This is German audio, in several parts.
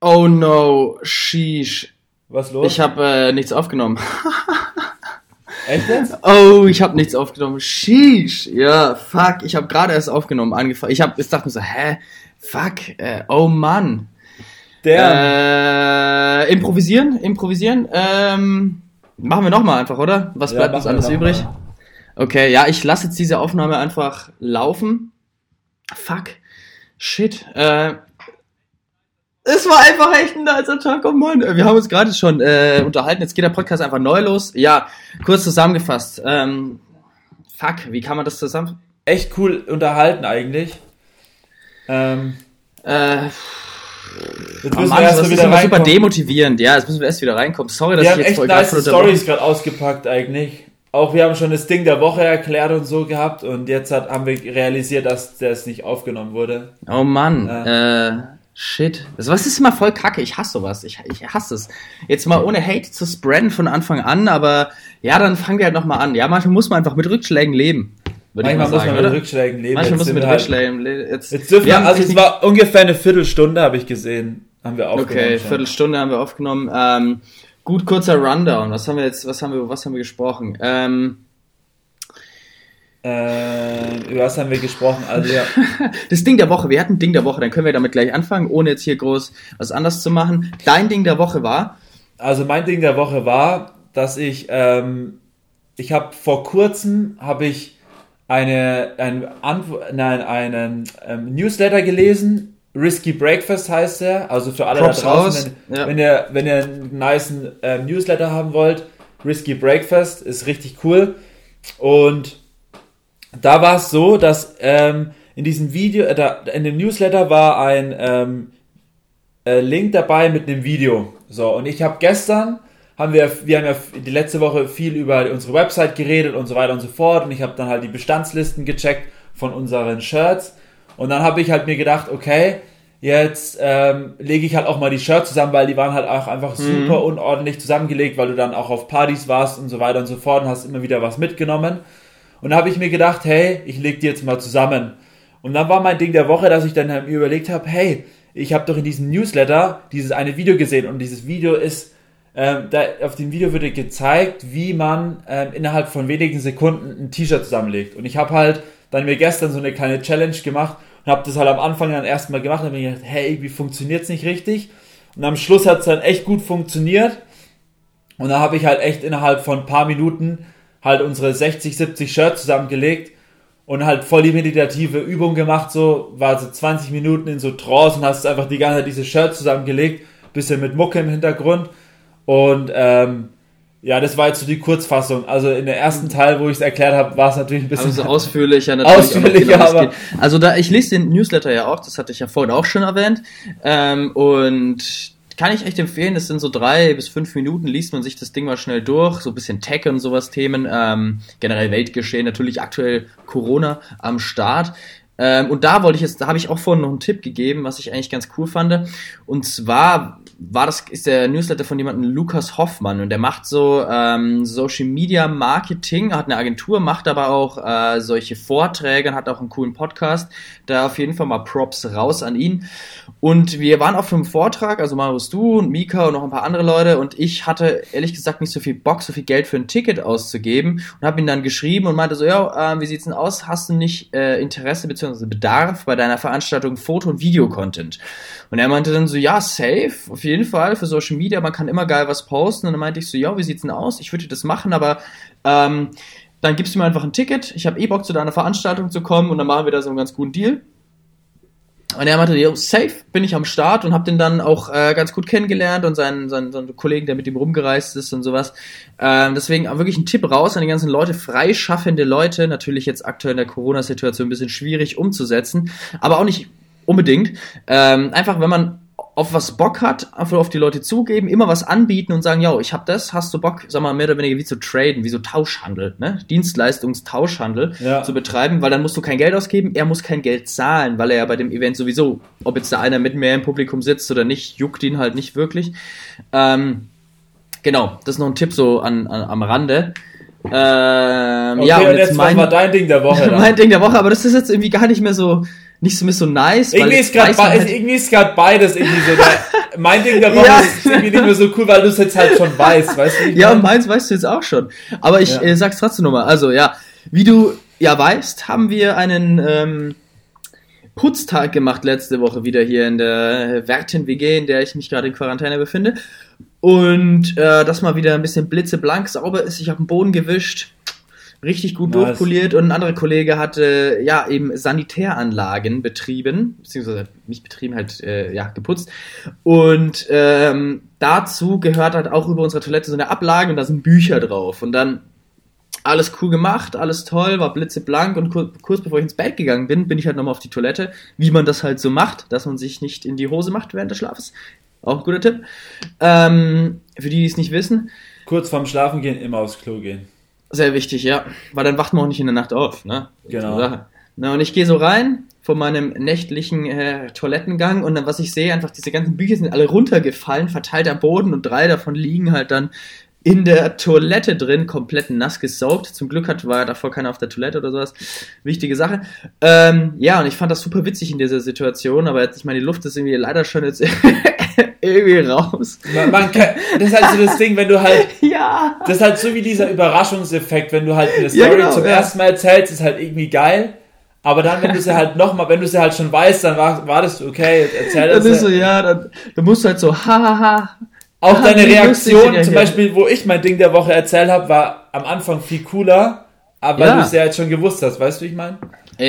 Oh no, sheesh. Was los? Ich habe äh, nichts aufgenommen. Echt jetzt? Oh, ich habe nichts aufgenommen. Sheesh. Ja, fuck. Ich habe gerade erst aufgenommen, angefangen. Ich habe, ich dachte mir so, hä, fuck. Äh, oh Mann. Der. Äh, improvisieren, improvisieren. Ähm, machen wir nochmal einfach, oder? Was Ja, bleibt uns alles übrig? mal. Okay, ja, ich lasse jetzt diese Aufnahme einfach laufen. Fuck. Shit. Äh, es war einfach echt ein nicer Tag, oh Mann. Wir haben uns gerade schon äh, unterhalten, jetzt geht der Podcast einfach neu los. Ja, kurz zusammengefasst. Ähm, fuck, wie kann man das zusammen... Echt cool unterhalten eigentlich. Ähm, Äh, jetzt oh müssen Mann, wir erst das ist wieder immer super demotivierend. Ja, jetzt müssen wir erst wieder reinkommen. Sorry, dass Wir ich jetzt echt voll nice Stories gerade ausgepackt eigentlich. Auch wir haben schon das Ding der Woche erklärt und so gehabt und jetzt hat, haben wir realisiert, dass das nicht aufgenommen wurde. Oh Mann, äh, shit. Das, was ist immer voll kacke? Ich hasse sowas. Ich, ich hasse es. Jetzt mal ohne Hate zu spreaden von Anfang an, aber ja, dann fangen wir halt nochmal an. Ja, manchmal muss man einfach mit Rückschlägen leben. Manchmal mal muss sagen, man mit oder? Rückschlägen leben. Manchmal muss man mit halt- Rückschlägen leben. Jetzt, Jetzt dürfen wir, also es war ungefähr eine Viertelstunde, habe ich gesehen. Haben wir aufgenommen. Okay, schon. Viertelstunde haben wir aufgenommen. Ähm, gut, kurzer Rundown. Was haben wir jetzt, was haben wir, was haben wir gesprochen? Ähm, Äh, über was haben wir gesprochen? Also ja, das Ding der Woche, wir hatten Ding der Woche, dann können wir damit gleich anfangen, ohne jetzt hier groß was anderes zu machen. Dein Ding der Woche war, also mein Ding der Woche war, dass ich, ähm, ich habe vor kurzem habe ich eine, ein, nein, einen ähm, Newsletter gelesen. Risky Breakfast heißt er. Also für alle Props da draußen, wenn, Ja. wenn ihr wenn ihr einen niceen ähm, Newsletter haben wollt, Risky Breakfast ist richtig cool. Und da war es so, dass ähm, in diesem Video, äh, da, in dem Newsletter war ein ähm, äh, Link dabei mit einem Video. So, und ich habe gestern, haben wir, wir haben ja die letzte Woche viel über unsere Website geredet und so weiter und so fort. Und ich habe dann halt die Bestandslisten gecheckt von unseren Shirts. Und dann habe ich halt mir gedacht, okay, jetzt ähm, lege ich halt auch mal die Shirts zusammen, weil die waren halt auch einfach super unordentlich zusammengelegt, weil du dann auch auf Partys warst und so weiter und so fort und hast immer wieder was mitgenommen. Und da habe ich mir gedacht, hey, ich leg die jetzt mal zusammen. Und dann war mein Ding der Woche, dass ich dann mir überlegt habe, hey, ich habe doch in diesem Newsletter dieses eine Video gesehen und dieses Video ist, ähm, da, auf dem Video dir gezeigt, wie man ähm, innerhalb von wenigen Sekunden ein T-Shirt zusammenlegt. Und ich habe halt dann mir gestern so eine kleine Challenge gemacht und habe das halt am Anfang dann erstmal gemacht und habe mir gedacht, hey, irgendwie funktioniert's nicht richtig. Und am Schluss hat's dann echt gut funktioniert. Und da habe ich halt echt innerhalb von ein paar Minuten halt unsere 60, 70 Shirts zusammengelegt und halt voll die meditative Übung gemacht, so, war so 20 Minuten in so Trance und hast einfach die ganze Zeit diese Shirts zusammengelegt, bisschen mit Mucke im Hintergrund und ähm, ja, das war jetzt so die Kurzfassung. Also in der ersten Teil, wo ich es erklärt habe, war es natürlich ein bisschen Also ausführlicher natürlich. Ausführlicher, genau, aber-. Also da, ich lese den Newsletter ja auch, das hatte ich ja vorhin auch schon erwähnt. Ähm, und kann ich echt empfehlen, das sind so drei bis fünf Minuten, liest man sich das Ding mal schnell durch, so ein bisschen Tech und sowas Themen, ähm, generell Weltgeschehen, natürlich aktuell Corona am Start. Ähm, und da wollte ich jetzt, da habe ich auch vorhin noch einen Tipp gegeben, was ich eigentlich ganz cool fand. Und zwar war das, ist der Newsletter von jemandem Lukas Hoffmann und der macht so ähm, Social Media Marketing, hat eine Agentur, macht aber auch äh, solche Vorträge und hat auch einen coolen Podcast. Da auf jeden Fall mal Props raus an ihn. Und wir waren auf einem Vortrag, also Marius, du und Mika und noch ein paar andere Leute und ich hatte ehrlich gesagt nicht so viel Bock, so viel Geld für ein Ticket auszugeben und habe ihn dann geschrieben und meinte so, ja, äh, wie sieht's denn aus? Hast du nicht äh, Interesse bzw. Bedarf bei deiner Veranstaltung Foto- und Video-Content? Und er meinte dann so, ja, safe, auf jeden Fall für Social Media, man kann immer geil was posten. Und dann meinte ich so, ja, wie sieht's denn aus? Ich würde das machen, aber ähm, dann gibst du mir einfach ein Ticket. Ich habe eh Bock, zu deiner Veranstaltung zu kommen und dann machen wir da so einen ganz guten Deal. Und er meinte, yo, safe, bin ich am Start und habe den dann auch äh, ganz gut kennengelernt und seinen, seinen, seinen Kollegen, der mit ihm rumgereist ist und sowas. Ähm, deswegen auch wirklich ein Tipp raus an die ganzen Leute, freischaffende Leute, natürlich jetzt aktuell in der Corona-Situation ein bisschen schwierig umzusetzen, aber auch nicht unbedingt. Ähm, einfach, wenn man auf was Bock hat, einfach auf die Leute zugeben, immer was anbieten und sagen, ja, ich hab das, hast du Bock, sag mal, mehr oder weniger wie zu traden, wie so Tauschhandel, ne? Dienstleistungstauschhandel Ja. zu betreiben, weil dann musst du kein Geld ausgeben, er muss kein Geld zahlen, weil er ja bei dem Event sowieso, ob jetzt da einer mit mehr im Publikum sitzt oder nicht, juckt ihn halt nicht wirklich. Ähm, genau, das ist noch ein Tipp so an, an am Rande. Ähm, Okay, ja, und und jetzt, mein, war dein Ding der Woche? mein Ding der Woche, aber das ist jetzt irgendwie gar nicht mehr so, nicht so, so nice. irgendwie, ist be- halt- gerade beides irgendwie so. Der, mein Ding der Woche ja. ist irgendwie nicht mehr so cool, weil du es jetzt halt schon weißt, weißt du? Ja, und meins weißt du jetzt auch schon. Aber ich ja. äh, sag's trotzdem nochmal. Also ja, wie du ja weißt, haben wir einen ähm, Putztag gemacht letzte Woche wieder hier in der Werten-WG, in der ich mich gerade in Quarantäne befinde. Und äh, das mal wieder ein bisschen blitzeblank sauber ist. Ich habe den Boden gewischt, richtig gut nice. durchpoliert und ein anderer Kollege hatte ja eben Sanitäranlagen betrieben, beziehungsweise nicht betrieben, halt äh, ja geputzt. Und ähm, dazu gehört halt auch über unsere Toilette so eine Ablage und da sind Bücher drauf. Und dann alles cool gemacht, alles toll, war blitzeblank und kur kurz bevor ich ins Bett gegangen bin, bin ich halt nochmal auf die Toilette, wie man das halt so macht, dass man sich nicht in die Hose macht während des Schlafes. Auch ein guter Tipp. Ähm, für die, die es nicht wissen. Kurz vorm Schlafen gehen, immer aufs Klo gehen. Sehr wichtig, ja. Weil dann wacht man auch nicht in der Nacht auf, ne? Genau. Na, und ich gehe so rein von meinem nächtlichen äh, Toilettengang und dann, was ich sehe, einfach diese ganzen Bücher sind alle runtergefallen, verteilt am Boden und drei davon liegen halt dann in der Toilette drin, komplett nass gesaugt. Zum Glück hat, war davor keiner auf der Toilette oder sowas. Wichtige Sache. Ähm, ja, und ich fand das super witzig in dieser Situation, aber jetzt, ich meine, die Luft ist irgendwie leider schon jetzt irgendwie raus. Man, man kann, das ist halt so das Ding, wenn du halt. ja. Das ist halt so wie dieser Überraschungseffekt, wenn du halt eine Story ja, genau, zum ja. ersten Mal erzählst, ist halt irgendwie geil. Aber dann, wenn du sie halt nochmal, wenn du sie halt schon weißt, dann wartest du, okay, erzähl das. Dann ist so, ja, dann, dann musst du halt so, hahaha. Auch deine Reaktion, zum Beispiel, wo ich mein Ding der Woche erzählt habe, war am Anfang viel cooler, aber ja. du es ja jetzt schon gewusst hast, weißt du, wie ich meine?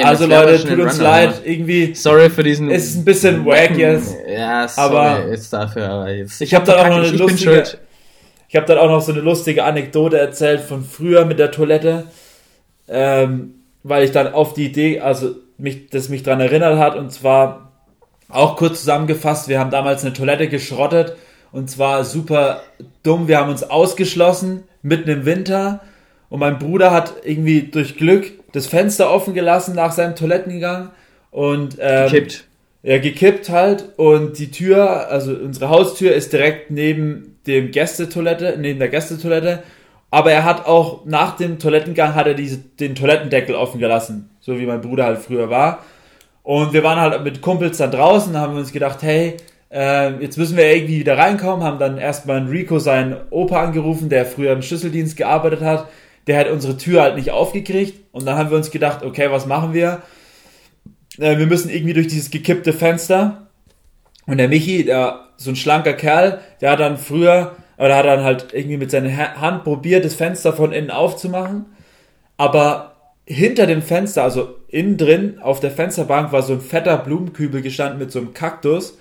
Also Leute, tut uns Runner, leid, irgendwie. Sorry für diesen. Es ist ein bisschen wack jetzt. Ja, sorry aber jetzt dafür, aber jetzt. Ich habe dann auch noch eine lustige. Ich habe dann auch noch so eine lustige Anekdote erzählt von früher mit der Toilette, ähm, weil ich dann auf die Idee, also mich, das mich dran erinnert hat und zwar auch kurz zusammengefasst. Wir haben damals eine Toilette geschrottet und zwar super dumm. Wir haben uns ausgeschlossen mitten im Winter. Und mein Bruder hat irgendwie durch Glück das Fenster offen gelassen nach seinem Toilettengang. Und ähm, gekippt. Ja, gekippt halt. Und die Tür, also unsere Haustür ist direkt neben dem Gästetoilette, neben der Gästetoilette. Aber er hat auch nach dem Toilettengang hat er diese, den Toilettendeckel offen gelassen. So wie mein Bruder halt früher war. Und wir waren halt mit Kumpels dann draußen, haben uns gedacht, hey, äh, jetzt müssen wir irgendwie wieder reinkommen, haben dann erstmal Rico, seinen Opa, angerufen, der früher im Schlüsseldienst gearbeitet hat. Der hat unsere Tür halt nicht aufgekriegt. Und dann haben wir uns gedacht, okay, was machen wir? Äh, wir müssen irgendwie durch dieses gekippte Fenster. Und der Michi, der so ein schlanker Kerl, der hat dann früher, oder hat dann halt irgendwie mit seiner Hand probiert, das Fenster von innen aufzumachen. Aber hinter dem Fenster, also innen drin, auf der Fensterbank, war so ein fetter Blumenkübel gestanden mit so einem Kaktus.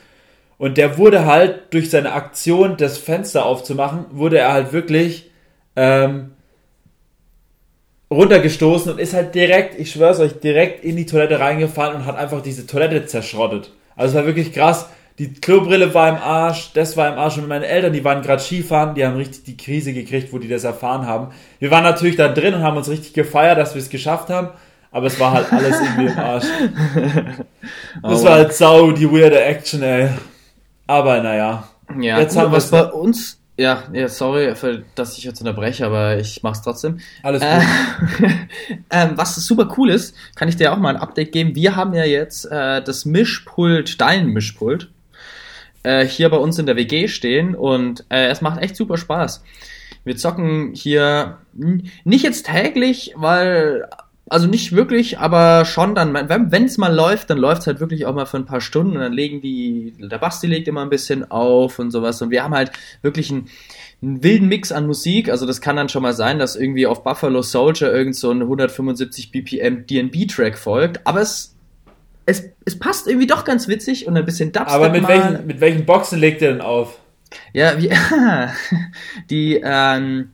Und der wurde halt durch seine Aktion, das Fenster aufzumachen, wurde er halt wirklich ähm, runtergestoßen und ist halt direkt, ich schwör's euch, direkt in die Toilette reingefallen und hat einfach diese Toilette zerschrottet. Also es war wirklich krass. Die Klobrille war im Arsch, das war im Arsch und meine Eltern, die waren gerade Skifahren, die haben richtig die Krise gekriegt, wo die das erfahren haben. Wir waren natürlich da drin und haben uns richtig gefeiert, dass wir es geschafft haben, aber es war halt alles irgendwie im Arsch. Das war halt sau die weirde Action, ey. Aber naja. Ja, jetzt haben wir es bei uns. Ja, ja, sorry, für, dass ich jetzt unterbreche, aber ich mach's trotzdem. Alles gut. Äh, äh, was super cool ist, kann ich dir auch mal ein Update geben. Wir haben ja jetzt äh, das Mischpult, dein Mischpult, äh, hier bei uns in der WG stehen und äh, es macht echt super Spaß. Wir zocken hier nicht jetzt täglich, weil also nicht wirklich, aber schon dann, wenn es mal läuft, dann läuft es halt wirklich auch mal für ein paar Stunden und dann legen die, der Basti legt immer ein bisschen auf und sowas und wir haben halt wirklich einen, einen wilden Mix an Musik, also das kann dann schon mal sein, dass irgendwie auf Buffalo Soldier irgend so ein 175 BPM DNB-Track folgt, aber es, es, es passt irgendwie doch ganz witzig und ein bisschen Dubstep Aber mit, mal. welchen, mit welchen Boxen legt ihr denn auf? Ja, wie, die, ähm,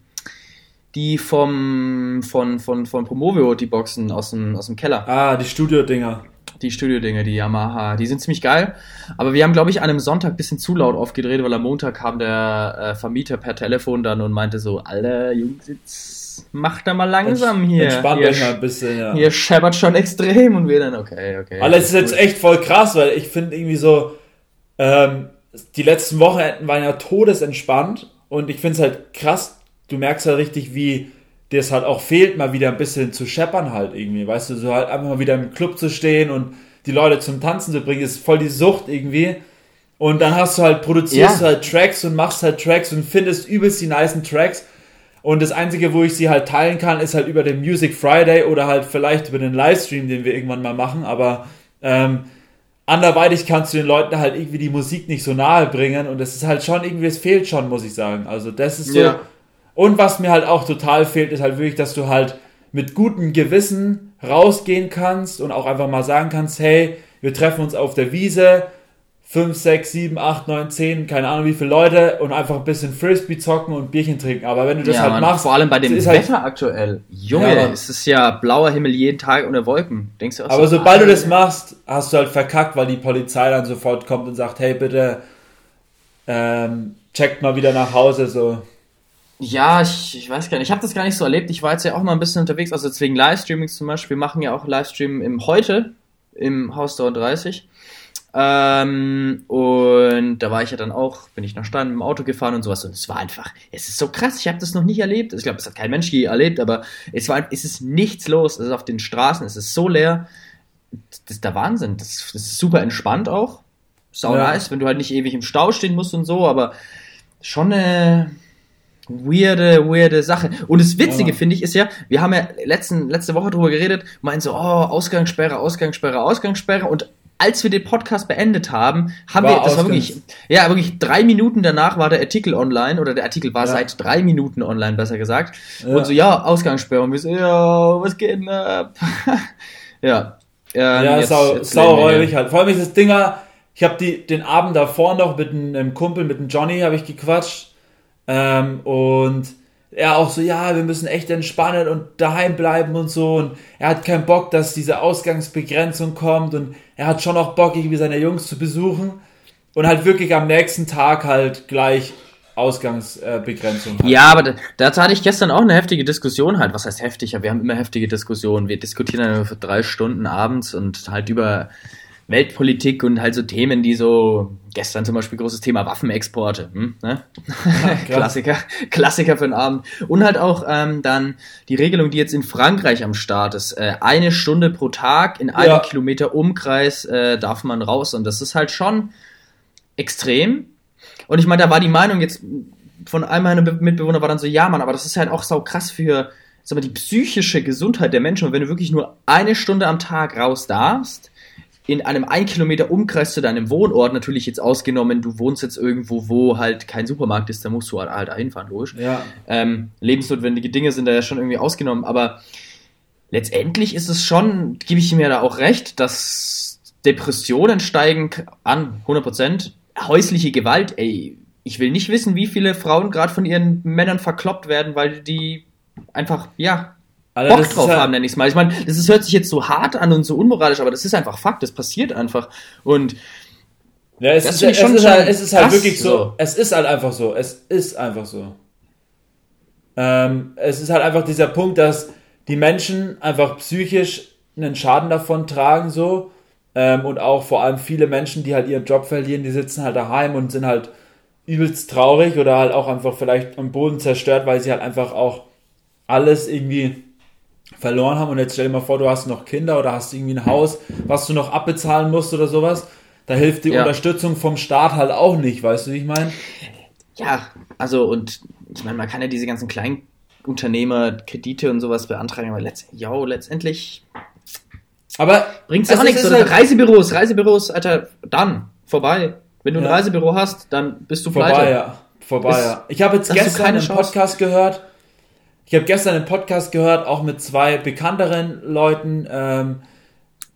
die vom, von, von, von Promovio, die Boxen aus dem, aus dem Keller. Ah, die Studio-Dinger. Die Studio-Dinger, die Yamaha, die sind ziemlich geil. Aber wir haben, glaube ich, an einem Sonntag ein bisschen zu laut aufgedreht, weil am Montag kam der äh, Vermieter per Telefon dann und meinte so, Alter, Jungs, jetzt macht da mal langsam hier. Entspannt euch mal ein bisschen, ja. Hier scheppert schon extrem und wir dann, okay, okay. Aber es ist jetzt echt voll krass, weil ich finde irgendwie so, ähm, die letzten Wochenenden waren ja todesentspannt und ich finde es halt krass, du merkst halt richtig, wie dir es halt auch fehlt, mal wieder ein bisschen zu scheppern halt irgendwie, weißt du, so halt einfach mal wieder im Club zu stehen und die Leute zum Tanzen zu bringen, ist voll die Sucht irgendwie. Und dann hast du halt, produzierst Ja. du halt Tracks und machst halt Tracks und findest übelst die nicen Tracks. Und das Einzige, wo ich sie halt teilen kann, ist halt über den Music Friday oder halt vielleicht über den Livestream, den wir irgendwann mal machen. Aber ähm, anderweitig kannst du den Leuten halt irgendwie die Musik nicht so nahe bringen. Und das ist halt schon irgendwie, es fehlt schon, muss ich sagen. Also das ist so. Ja. Und was mir halt auch total fehlt, ist halt wirklich, dass du halt mit gutem Gewissen rausgehen kannst und auch einfach mal sagen kannst, hey, wir treffen uns auf der Wiese, 5, 6, 7, 8, 9, 10, keine Ahnung wie viele Leute und einfach ein bisschen Frisbee zocken und Bierchen trinken. Aber wenn du das ja, halt Mann, machst, vor allem bei dem es Wetter halt, aktuell. Junge, Ja, es ist ja blauer Himmel jeden Tag ohne Wolken. Denkst du auch aber so, sobald du Alter. das machst, hast du halt verkackt, weil die Polizei dann sofort kommt und sagt, hey bitte, ähm, checkt mal wieder nach Hause, so. Ja, ich, ich weiß gar nicht. Ich habe das gar nicht so erlebt. Ich war jetzt ja auch mal ein bisschen unterwegs, also jetzt wegen Livestreamings zum Beispiel. Wir machen ja auch Livestream im heute im Haus 30. Ähm, und da war ich ja dann auch, bin ich nach Stein mit dem Auto gefahren und sowas. Und es war einfach, es ist so krass. Ich habe das noch nicht erlebt. Ich glaube, das hat kein Mensch je erlebt, aber es war, es ist nichts los. Es ist auf den Straßen, es ist so leer. Das ist der Wahnsinn. Das, das ist super entspannt auch. Sau Ja. nice, wenn du halt nicht ewig im Stau stehen musst und so, aber schon eine weirde, weirde Sache. Und das Witzige, Ja. finde ich, ist ja, wir haben ja letzten, letzte Woche drüber geredet, meinen so, oh, Ausgangssperre, Ausgangssperre, Ausgangssperre. Und als wir den Podcast beendet haben, haben War wir, das war wirklich, ja, wirklich drei Minuten danach war der Artikel online, oder der Artikel war Ja. seit drei Minuten online, besser gesagt. Ja. Und so, ja, Ausgangssperre. Und wir so, ja, was geht denn ab? ja. Ähm, Ja, jetzt- sau, jetzt sau räudig halt. Vor allem ist das Dinger, ich habe den Abend davor noch mit einem Kumpel, mit einem Johnny, habe ich gequatscht. Ähm, und er auch so, ja, wir müssen echt entspannen und daheim bleiben und so. Und er hat keinen Bock, dass diese Ausgangsbegrenzung kommt. Und er hat schon auch Bock, irgendwie seine Jungs zu besuchen. Und halt wirklich am nächsten Tag halt gleich Ausgangsbegrenzung. Halt. Ja, aber da, dazu hatte ich gestern auch eine heftige Diskussion halt. Was heißt heftig? Ja, wir haben immer heftige Diskussionen. Wir diskutieren dann für drei Stunden abends und halt über Weltpolitik und halt so Themen, die so, gestern zum Beispiel großes Thema Waffenexporte, hm, ne? Klassiker, Klassiker für den Abend. Und halt auch ähm, dann die Regelung, die jetzt in Frankreich am Start ist. Äh, eine Stunde pro Tag in einem Ja. Kilometer Umkreis äh, darf man raus. Und das ist halt schon extrem. Und ich meine, da war die Meinung jetzt von einem meiner Be- Mitbewohner war dann so, ja, Mann, aber das ist halt auch sau krass für sag mal, die psychische Gesundheit der Menschen. Und wenn du wirklich nur eine Stunde am Tag raus darfst, in einem ein Kilometer Umkreis zu deinem Wohnort, natürlich jetzt ausgenommen, du wohnst jetzt irgendwo, wo halt kein Supermarkt ist, da musst du halt, halt dahin fahren, logisch. Ja. Ähm, lebensnotwendige Dinge sind da ja schon irgendwie ausgenommen, aber letztendlich ist es schon, gebe ich mir da auch recht, dass Depressionen steigen an, 100 Prozent. Häusliche Gewalt, ey, ich will nicht wissen, wie viele Frauen gerade von ihren Männern verkloppt werden, weil die einfach, ja, Alter, Bock drauf halt- haben, nenne ich es mal. Ich meine, das ist, hört sich jetzt so hart an und so unmoralisch, aber das ist einfach Fakt, das passiert einfach. Und Ja, es Das ist, es schon- ist, halt, es ist halt wirklich so. so. Es ist halt einfach so. Es ist einfach so. Ähm, es ist halt einfach dieser Punkt, dass die Menschen einfach psychisch einen Schaden davon tragen, so. Ähm, und auch vor allem viele Menschen, die halt ihren Job verlieren, die sitzen halt daheim und sind halt übelst traurig oder halt auch einfach vielleicht am Boden zerstört, weil sie halt einfach auch alles irgendwie verloren haben. Und jetzt stell dir mal vor, du hast noch Kinder oder hast irgendwie ein Haus, was du noch abbezahlen musst oder sowas. Da hilft die Ja. Unterstützung vom Staat halt auch nicht, weißt du, wie ich meine? ja, also, und ich meine, man kann ja diese ganzen Kleinunternehmer Kredite und sowas beantragen, aber letzt, jo, letztendlich Aber bringt's ja auch nichts. halt- Reisebüros, Reisebüros, Alter, dann, vorbei. Wenn du ein Ja. Reisebüro hast, dann bist du vorbei, pleite. ja. Vorbei, Ist- ja. Ich habe jetzt gestern einen. Podcast gehört. Ich habe gestern einen Podcast gehört, auch mit zwei bekannteren Leuten, ähm,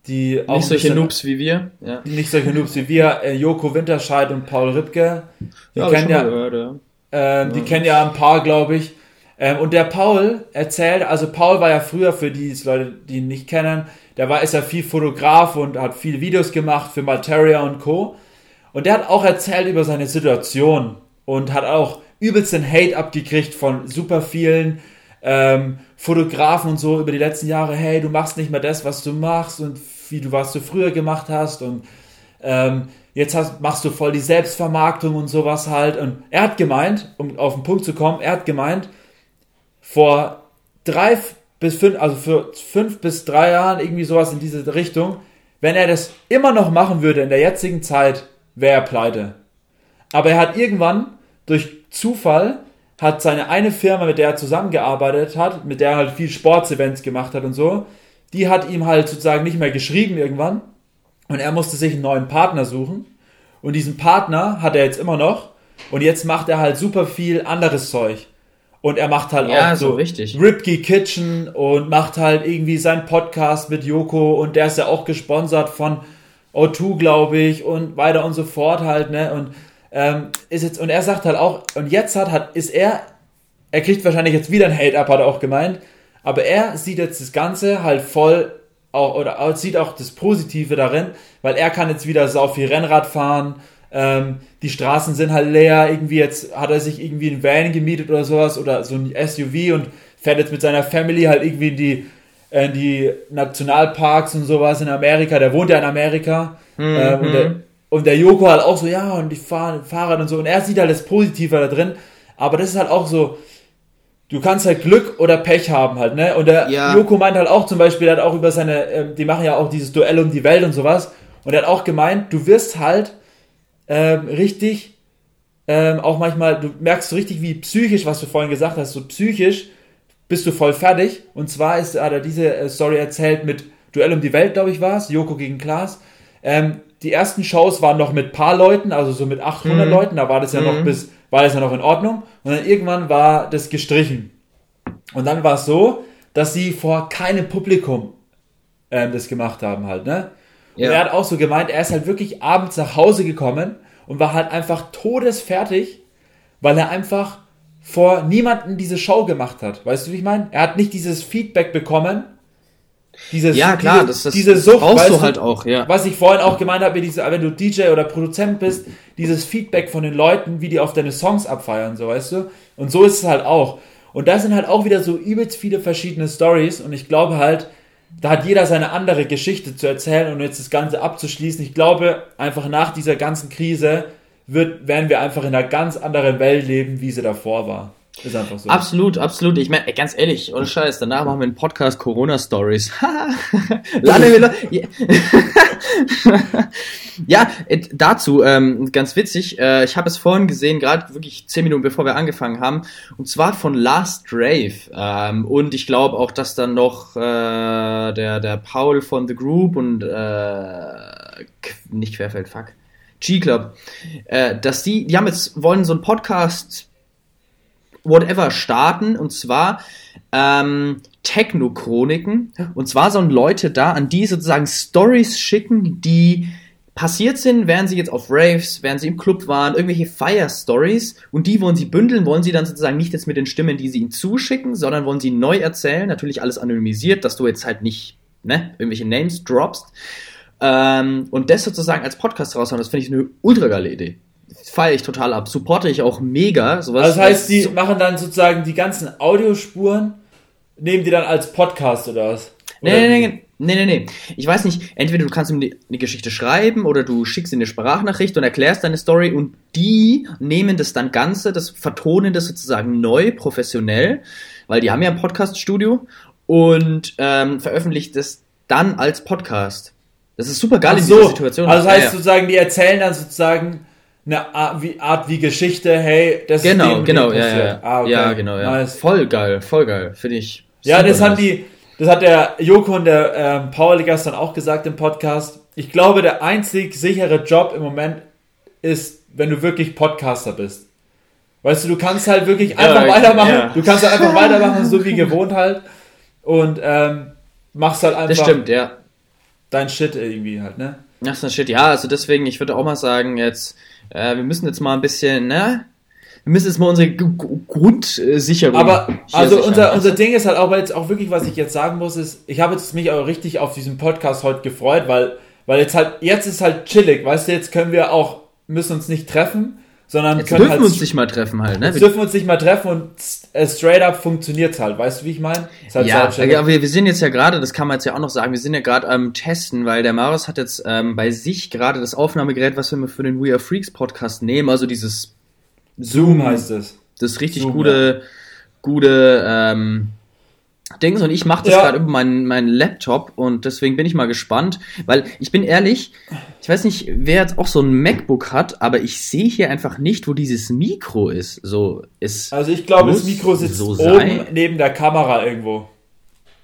die auch Nicht solche bisschen- Noobs wie wir. Ja. nicht solche Noobs wie wir, äh, Joko Winterscheid und Paul Ripke. Die hab ich kennen ja, gehört, ja. Ähm, Die kennen ja ein paar, glaube ich. Ähm, und der Paul erzählt, also Paul war ja früher, für die Leute, die ihn nicht kennen, der war, ist ja viel Fotograf und hat viele Videos gemacht für Malteria und Co. Und der hat auch erzählt über seine Situation und hat auch übelst den Hate abgekriegt von super vielen ähm, Fotografen und so über die letzten Jahre. Hey, du machst nicht mehr das, was du machst und wie du was du früher gemacht hast und ähm, jetzt hast, machst du voll die Selbstvermarktung und sowas halt. Und er hat gemeint, um auf den Punkt zu kommen, er hat gemeint, vor drei bis fünf, also für fünf bis drei Jahren irgendwie sowas in diese Richtung, wenn er das immer noch machen würde in der jetzigen Zeit, wäre er pleite. Aber er hat irgendwann durch Zufall hat seine eine Firma, mit der er zusammengearbeitet hat, mit der er halt viel Sportsevents gemacht hat und so, die hat ihm halt sozusagen nicht mehr geschrieben irgendwann und er musste sich einen neuen Partner suchen und diesen Partner hat er jetzt immer noch und jetzt macht er halt super viel anderes Zeug. Und er macht halt Ja, auch so so richtig. Ripkey Kitchen und macht halt irgendwie seinen Podcast mit Joko und der ist ja auch gesponsert von O2, glaube ich, und weiter und so fort halt, ne? Und ähm, ist jetzt, und er sagt halt auch, und jetzt hat, hat ist er, er kriegt wahrscheinlich jetzt wieder ein Hate-Up, hat er auch gemeint, aber er sieht jetzt das Ganze halt voll auch, oder sieht auch das Positive darin, weil er kann jetzt wieder sau viel Rennrad fahren, ähm, die Straßen sind halt leer, irgendwie jetzt hat er sich irgendwie ein Van gemietet oder sowas oder so ein SUV und fährt jetzt mit seiner Family halt irgendwie in die, in die Nationalparks und sowas in Amerika, der wohnt ja in Amerika ähm, und, der, und der Joko halt auch so, ja und ich fahre Fahrrad und so und er sieht halt das Positive da drin, aber das ist halt auch so, du kannst halt Glück oder Pech haben halt, ne? Und der Ja. Joko meint halt auch zum Beispiel, der hat auch über seine, ähm, die machen ja auch dieses Duell um die Welt und sowas. Und er hat auch gemeint, du wirst halt ähm, richtig, ähm, auch manchmal, du merkst so richtig, wie psychisch, was du vorhin gesagt hast, so psychisch bist du voll fertig. Und zwar ist, hat er diese äh, Story erzählt mit Duell um die Welt, glaube ich, war es, Joko gegen Klaas. Ähm, die ersten Shows waren noch mit paar Leuten, also so mit 800 Leuten, da war das ja noch bis, war das ja noch in Ordnung. Und dann irgendwann war das gestrichen. Und dann war es so, dass sie vor keinem Publikum ähm, das gemacht haben halt, ne? Und Ja. er hat auch so gemeint, er ist halt wirklich abends nach Hause gekommen und war halt einfach todesfertig, weil er einfach vor niemanden diese Show gemacht hat. Weißt du, wie ich meine? Er hat nicht dieses Feedback bekommen. Dieses, Ja, klar, diese, das, das, diese das Sucht, brauchst du halt auch, ja. was ich vorhin auch gemeint habe, diese, wenn du DJ oder Produzent bist, dieses Feedback von den Leuten, wie die auf deine Songs abfeiern, so weißt du? Und so ist es halt auch. Und da sind halt auch wieder so übelst viele verschiedene Stories und ich glaube halt, da hat jeder seine andere Geschichte zu erzählen und jetzt das Ganze abzuschließen. Ich glaube, einfach nach dieser ganzen Krise wird, werden wir einfach in einer ganz anderen Welt leben, wie sie davor war. Ist einfach so. Absolut, absolut. Ich meine, ganz ehrlich, ohne Scheiß, danach machen wir einen Podcast Corona Stories. Laden wir ja, äh, dazu, ähm, ganz witzig, äh, ich habe es vorhin gesehen, gerade wirklich zehn Minuten bevor wir angefangen haben, und zwar von Last Rave. Ähm, und ich glaube auch, dass dann noch äh, der, der Paul von The Group und äh, nicht Querfeld, fuck. G-Club, äh, dass die, die haben jetzt, wollen so einen Podcast whatever starten und zwar ähm, Techno-Chroniken. Und zwar sollen Leute da an die sozusagen Stories schicken, die passiert sind, während sie jetzt auf Raves, während sie im Club waren, irgendwelche Fire-Stories. Und die wollen sie bündeln, wollen sie dann sozusagen nicht jetzt mit den Stimmen, die sie ihnen zuschicken, sondern wollen sie neu erzählen, natürlich alles anonymisiert, dass du jetzt halt nicht ne, irgendwelche Names droppst. Ähm, und das sozusagen als Podcast raushauen, das finde ich eine ultra geile Idee. Feiere ich total ab, supporte ich auch mega. Sowas Also das heißt, die so, machen dann sozusagen die ganzen Audiospuren, nehmen die dann als Podcast oder was? Oder Nee, nee, nee, nee, nee, nee. Ich weiß nicht, entweder du kannst ihm die Geschichte schreiben oder du schickst ihm eine Sprachnachricht und erklärst deine Story und die nehmen das dann Ganze, das vertonen das sozusagen neu, professionell, weil die haben ja ein Podcast-Studio und ähm, veröffentlicht das dann als Podcast. Das ist super geil Ach in so, dieser Situation. also das heißt Ja, ja. sozusagen, die erzählen dann sozusagen eine Art wie, Art wie Geschichte, hey, das ist Genau, dem genau, dem ja, ja. Ah, okay. Ja, genau, ja. Nice. Voll geil, voll geil, finde ich. Ja, super das haben nice. die, das hat der Joko und der ähm, Paul gestern auch gesagt im Podcast. Ich glaube, der einzig sichere Job im Moment ist, wenn du wirklich Podcaster bist. Weißt du, du kannst halt wirklich einfach Ja, weitermachen. ja. Du kannst halt einfach weitermachen, so wie gewohnt halt. Und ähm, machst halt einfach Das stimmt, ja. dein Shit irgendwie halt, ne? Ach so, shit, ja, also deswegen, ich würde auch mal sagen, jetzt, äh, wir müssen jetzt mal ein bisschen, ne? Wir müssen jetzt mal unsere G Grundsicherung. Aber also sichern. unser, unser Ding ist halt auch jetzt auch wirklich, was ich jetzt sagen muss, ist, ich habe jetzt mich auch richtig auf diesen Podcast heute gefreut, weil, weil jetzt halt, jetzt ist halt chillig, weißt du, jetzt können wir auch, müssen uns nicht treffen, sondern Jetzt dürfen halt, wir uns nicht mal treffen halt, ne? jetzt dürfen uns nicht mal treffen und äh, straight up funktioniert's halt, weißt du, wie ich meine? Halt Ja, chillig. aber wir, wir sind jetzt ja gerade, das kann man jetzt ja auch noch sagen, wir sind ja gerade am Testen, weil der Marius hat jetzt ähm, bei sich gerade das Aufnahmegerät, was wir für den We Are Freaks Podcast nehmen, also dieses Zoom heißt es. das richtig Zoom, gute, gute, ähm, Dings und ich mache das Ja. gerade über meinen, meinen Laptop und deswegen bin ich mal gespannt, weil ich bin ehrlich, ich weiß nicht, wer jetzt auch so ein MacBook hat, aber ich sehe hier einfach nicht, wo dieses Mikro ist. So ist Also ich glaube, das Mikro sitzt so oben neben der Kamera irgendwo.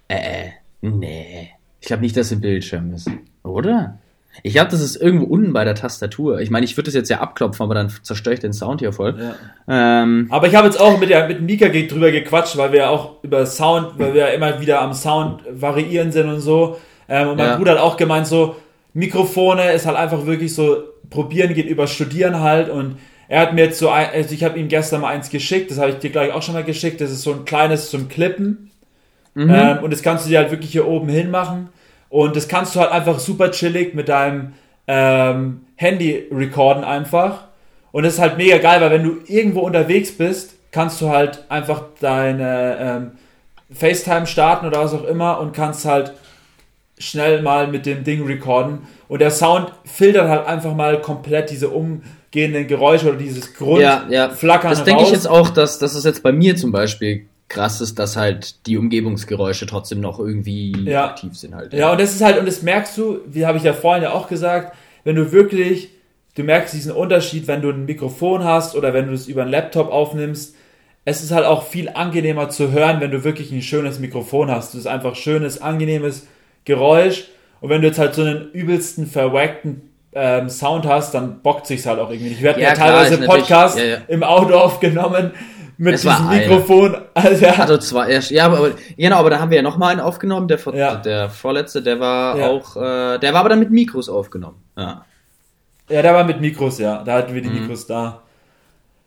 äh nee, ich glaube nicht, dass es ein Bildschirm ist, oder? Ich glaube, das ist irgendwo unten bei der Tastatur. Ich meine, ich würde das jetzt ja abklopfen, aber dann zerstöre ich den Sound hier voll. Ja. Ähm, Aber ich habe jetzt auch mit, der, mit Mika drüber gequatscht, weil wir ja auch über Sound, weil wir ja immer wieder am Sound variieren sind und so. Ähm, und mein Ja. Bruder hat auch gemeint, so Mikrofone ist halt einfach wirklich so, probieren geht über studieren halt. Und er hat mir jetzt so, ein, also ich habe ihm gestern mal eins geschickt, das habe ich dir gleich auch schon mal geschickt. Das ist so ein kleines zum Klippen. mhm. Ähm, und das kannst du dir halt wirklich hier oben hin machen. Und das kannst du halt einfach super chillig mit deinem ähm, Handy recorden einfach. Und das ist halt mega geil, weil wenn du irgendwo unterwegs bist, kannst du halt einfach deine ähm, FaceTime starten oder was auch immer und kannst halt schnell mal mit dem Ding recorden. Und der Sound filtert halt einfach mal komplett diese umgehenden Geräusche oder dieses ja, ja. Grundflackern Das denke ich jetzt auch, dass, dass es jetzt bei mir zum Beispiel krass ist, dass halt die Umgebungsgeräusche trotzdem noch irgendwie Ja. aktiv sind halt. Ja, und das ist halt, und das merkst du, wie habe ich ja vorhin ja auch gesagt, wenn du wirklich, du merkst diesen Unterschied, wenn du ein Mikrofon hast oder wenn du es über einen Laptop aufnimmst. Es ist halt auch viel angenehmer zu hören, wenn du wirklich ein schönes Mikrofon hast. Das ist einfach schönes, angenehmes Geräusch. Und wenn du jetzt halt so einen übelsten, verwackten ähm, Sound hast, dann bockt sich's halt auch irgendwie nicht. Wir hatten ja, Ja, klar, teilweise natürlich- Podcast ja, ja. im Auto aufgenommen mit Es diesem. Mikrofon. Also, ja. Also zwar erst, ja, aber genau, aber da haben wir ja noch mal einen aufgenommen. Der, vor, Ja. der vorletzte, der war Ja. auch, äh, der war aber dann mit Mikros aufgenommen. Ja. Ja, der war mit Mikros, ja. Da hatten wir die Mikros da.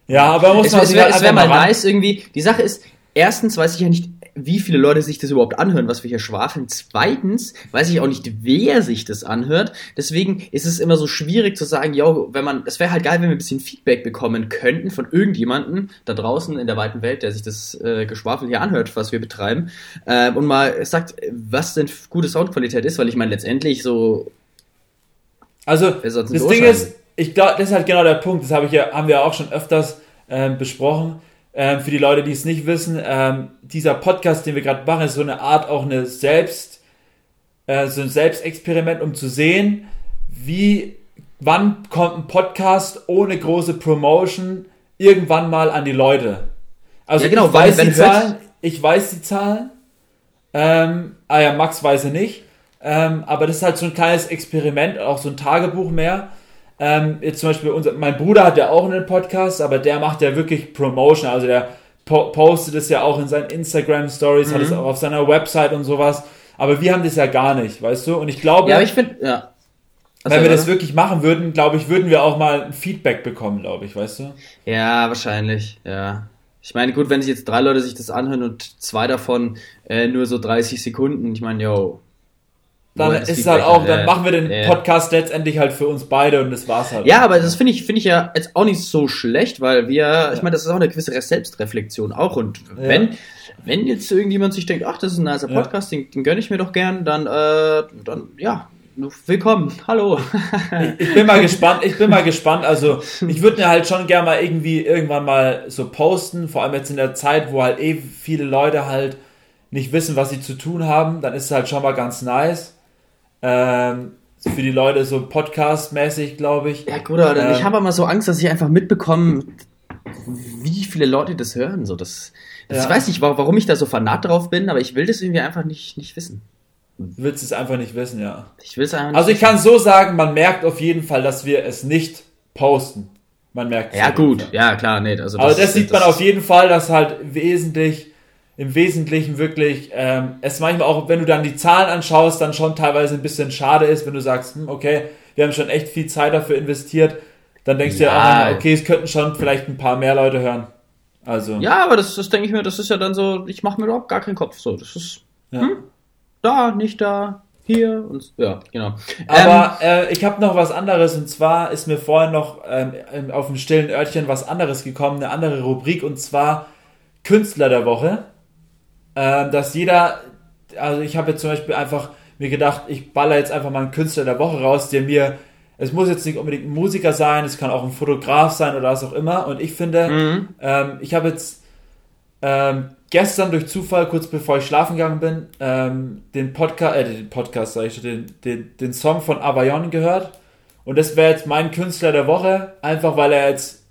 Ja, aber muss Es, man es wäre halt wär einfach mal ran- nice irgendwie. Die Sache ist, erstens weiß ich ja nicht, wie viele Leute sich das überhaupt anhören, was wir hier schwafeln. Zweitens weiß ich auch nicht, wer sich das anhört. Deswegen ist es immer so schwierig zu sagen, yo, wenn man, es wäre halt geil, wenn wir ein bisschen Feedback bekommen könnten von irgendjemanden da draußen in der weiten Welt, der sich das äh, Geschwafel hier anhört, was wir betreiben, äh, und mal sagt, was denn gute Soundqualität ist, weil ich meine, letztendlich so, Also, das Ding ist, ich glaube, das ist halt genau der Punkt. Das habe ich ja, haben wir auch schon öfters ähm, besprochen. Ähm, für die Leute, die es nicht wissen, ähm, dieser Podcast, den wir gerade machen, ist so eine Art auch eine Selbst, äh, so ein Selbstexperiment, um zu sehen, wie, wann kommt ein Podcast ohne große Promotion irgendwann mal an die Leute. Also Ja, genau, ich weiß die Zahlen, ich weiß die Zahlen, ähm, ah ja, Max weiß er nicht. Ähm, aber das ist halt so ein kleines Experiment, auch so ein Tagebuch mehr. Ähm, jetzt zum Beispiel, unser, mein Bruder hat ja auch einen Podcast, aber der macht ja wirklich Promotion. Also der po postet es ja auch in seinen Instagram Stories, hat es Mhm. auch auf seiner Website und sowas. Aber wir haben das ja gar nicht, weißt du? Und ich glaube, ja, ich finde, ja. wenn wir das Also, wirklich machen würden, glaube ich, würden wir auch mal ein Feedback bekommen, glaube ich, weißt du? Ja, wahrscheinlich, ja. Ich meine, gut, wenn sich jetzt drei Leute sich das anhören und zwei davon äh, nur so 30 Sekunden, ich meine, yo. Dann ist es halt Feedback? auch, dann Ja, machen wir den ja. Podcast letztendlich halt für uns beide und das war's halt. Ja, aber das finde ich, finde ich ja jetzt auch nicht so schlecht, weil wir, ich meine, das ist auch eine gewisse Selbstreflexion auch. Und wenn, wenn jetzt irgendjemand sich denkt, ach, das ist ein nicer Ja. Podcast, den, den gönne ich mir doch gern, dann, äh, dann, ja, willkommen, hallo. Ich bin mal gespannt, ich bin mal gespannt. Also, ich würde mir halt schon gerne mal irgendwie irgendwann mal so posten, vor allem jetzt in der Zeit, wo halt eh viele Leute halt nicht wissen, was sie zu tun haben, dann ist es halt schon mal ganz nice. Ähm, für die Leute so Podcast-mäßig, glaube ich. Ja, gut, aber Ähm, ich habe immer so Angst, dass ich einfach mitbekomme, wie viele Leute das hören. So, das, das Ja. Ich weiß nicht, wa- warum ich da so fanat drauf bin, aber ich will das irgendwie einfach nicht, nicht wissen. Du willst es einfach nicht wissen, ja. Ich will es einfach nicht Also ich kann so sagen, man merkt auf jeden Fall, dass wir es nicht posten. Man merkt es Ja, gut, ja, klar, nee. Also Aber das, ist- sieht man auf jeden Fall, dass halt wesentlich, im Wesentlichen wirklich, ähm, es manchmal auch, wenn du dann die Zahlen anschaust, dann schon teilweise ein bisschen schade ist, wenn du sagst, hm, okay, wir haben schon echt viel Zeit dafür investiert, dann denkst du ja Ja. auch, manchmal, okay, es könnten schon vielleicht ein paar mehr Leute hören. Also, Ja, aber das, das denke ich mir, das ist ja dann so, ich mache mir überhaupt gar keinen Kopf. So, das ist ja. hm? da, nicht da, hier und ja, genau. Aber äh, ich habe noch was anderes und zwar ist mir vorhin noch ähm, ähm, auf dem stillen Örtchen was anderes gekommen, eine andere Rubrik und zwar Künstler der Woche. Ähm, dass jeder, also ich habe jetzt zum Beispiel einfach mir gedacht, ich baller jetzt einfach mal einen Künstler der Woche raus, der mir, es muss jetzt nicht unbedingt ein Musiker sein, es kann auch ein Fotograf sein oder was auch immer und ich finde, mhm. ähm, ich habe jetzt ähm, gestern durch Zufall, kurz bevor ich schlafen gegangen bin, ähm, den Podcast, äh, den Podcast, sag ich schon, den, den, den Song von Avayon gehört. Und das wäre jetzt mein Künstler der Woche, einfach weil er jetzt